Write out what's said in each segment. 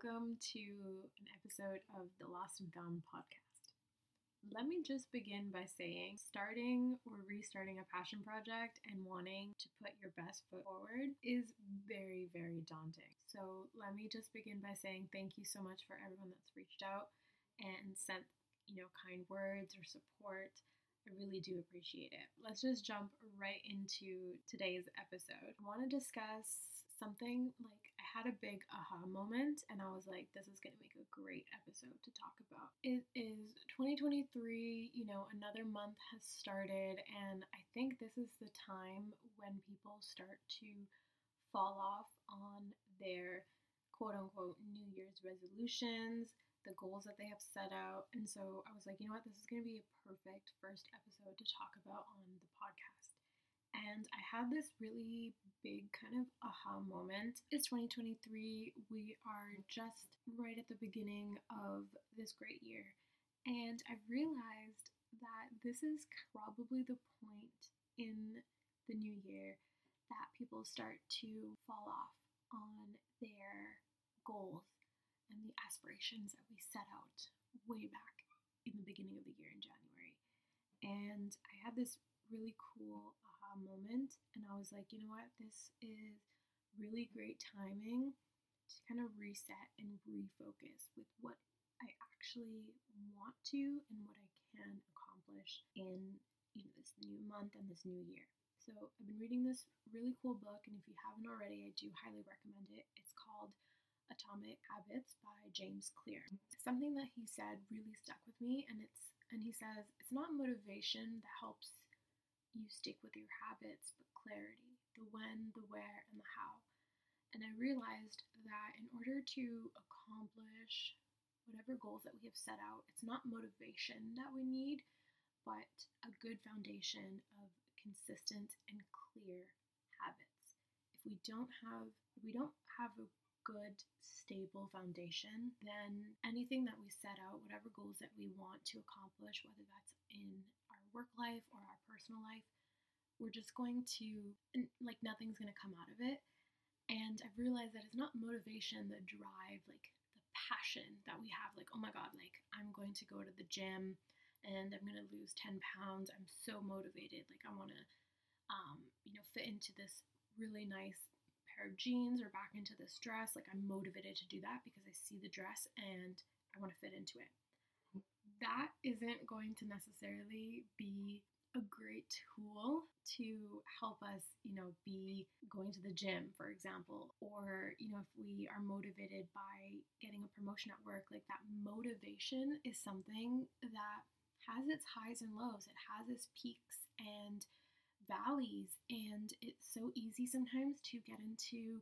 welcome to an episode of the Lost and Found podcast. Let me just begin by saying starting or restarting a passion project and wanting to put your best foot forward is very, very daunting. So, let me just begin by saying thank you so much for everyone that's reached out and sent, you know, kind words or support. I really do appreciate it. Let's just jump right into today's episode. I want to discuss something like had a big aha moment and I was like, this is going to make a great episode to talk about. It is 2023, you know, another month has started, and I think this is the time when people start to fall off on their quote unquote New Year's resolutions the goals that they have set out. And so I was like, you know what, this is going to be a perfect first episode to talk about on the podcast. And I had this really big kind of aha moment. It's 2023. We are just right at the beginning of this great year. And I realized that this is probably the point in the new year that people start to fall off on their goals and the aspirations that we set out way back in the beginning of the year in January. And I had this really cool moment, and I was like, you know what, this is really great timing to kind of reset and refocus with what I actually want to and what I can accomplish in you know this new month and this new year. So I've been reading this really cool book, and if you haven't already, I do highly recommend it. It's called Atomic Habits by James Clear. Something that he said really stuck with me and it's and he says it's not motivation that helps you stick with your habits, but clarity, the when, the where, and the how. And I realized that in order to accomplish whatever goals that we have set out, it's not motivation that we need, but a good foundation of consistent and clear habits. If we don't have we don't have a good, stable foundation, then anything that we set out, whatever goals that we want to accomplish, whether that's in our work life or our personal life, we're just going to, like, nothing's going to come out of it. And I've realized that it's not motivation, the drive, like the passion that we have, like, oh my God, like, I'm going to go to the gym and I'm going to lose 10 pounds. I'm so motivated. Like, I want to, um, you know, fit into this really nice pair of jeans or back into this dress. Like I'm motivated to do that because I see the dress and I want to fit into it. That isn't going to necessarily be a great tool to help us, you know, be going to the gym, for example, or, you know, if we are motivated by getting a promotion at work, like that motivation is something that has its highs and lows, it has its peaks and valleys, and it's so easy sometimes to get into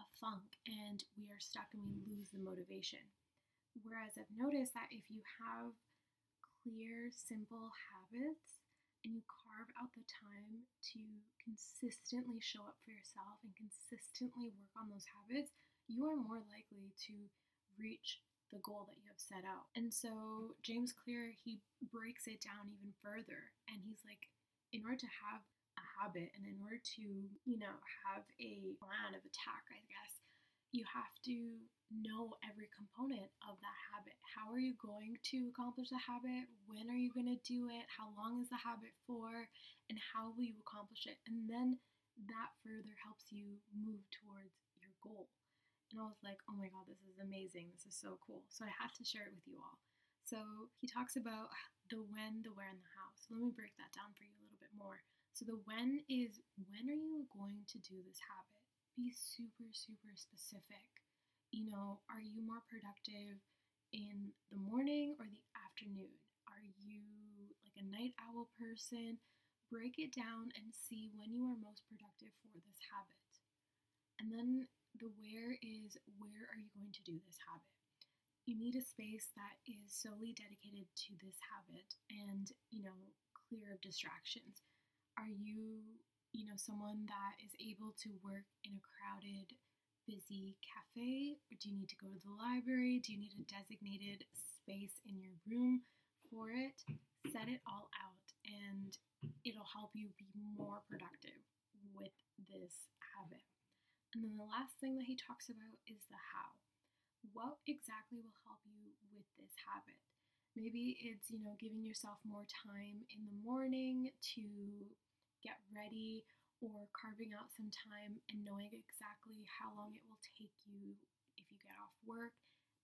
a funk and we are stuck and we lose the motivation. Whereas I've noticed that if you have clear, simple habits and you carve out the time to consistently show up for yourself and consistently work on those habits, you are more likely to reach the goal that you have set out. And so James Clear, he breaks it down even further and he's like, in order to have habit and in order to, you know, have a plan of attack, I guess, you have to know every component of that habit. How are you going to accomplish the habit? When are you going to do it? How long is the habit for? And how will you accomplish it? And then that further helps you move towards your goal. And I was like, oh my God, this is amazing. This is so cool. So I had to share it with you all. So he talks about the when, the where, and the how. So let me break that down for you a little bit more. So the when is when are you going to do this habit? Be super, super specific. You know, are you more productive in the morning or the afternoon? Are you like a night owl person? Break it down and see when you are most productive for this habit. And then the where is where are you going to do this habit? You need a space that is solely dedicated to this habit and, you know, clear of distractions. Are you, you know, someone that is able to work in a crowded, busy cafe? Or do you need to go to the library? Do you need a designated space in your room for it? Set it all out and it'll help you be more productive with this habit. And then the last thing that he talks about is the how. what exactly will help you with this habit? Maybe it's, you know, giving yourself more time in the morning to get ready or carving out some time and knowing exactly how long it will take you if you get off work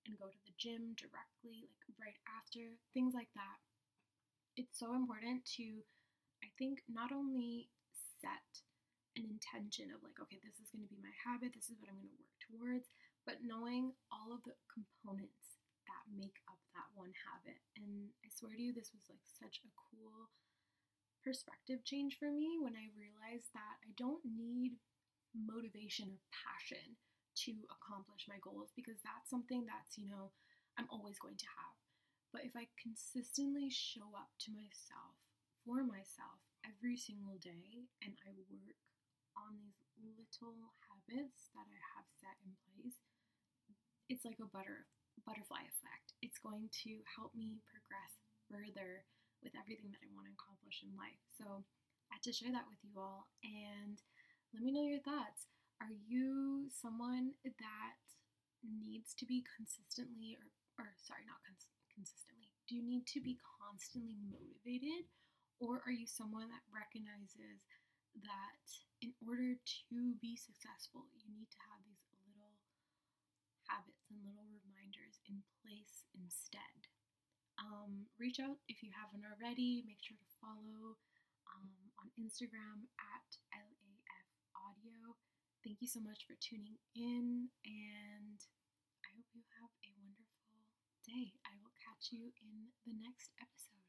and go to the gym directly, like right after, things like that. It's so important to, I think, not only set an intention of like, okay, this is going to be my habit, this is what I'm going to work towards, but knowing all of the components that make up that one habit. And I swear to you, this was like such a cool perspective change for me when I realized that I don't need motivation or passion to accomplish my goals because that's something that's, you know, I'm always going to have. But if I consistently show up to myself, for myself, every single day, and I work on these little habits that I have set in place, it's like a butter butterfly effect. It's going to help me progress further with everything that I want to accomplish in life. So I had to share that with you all and let me know your thoughts. Are you someone that needs to be consistently or or sorry, not cons- consistently. Do you need to be constantly motivated or are you someone that recognizes that in order to be successful, you need to have these little habits and little reminders in place instead? Um, reach out if you haven't already. Make sure to follow um, on Instagram at LAF Audio. Thank you so much for tuning in, and I hope you have a wonderful day. I will catch you in the next episode.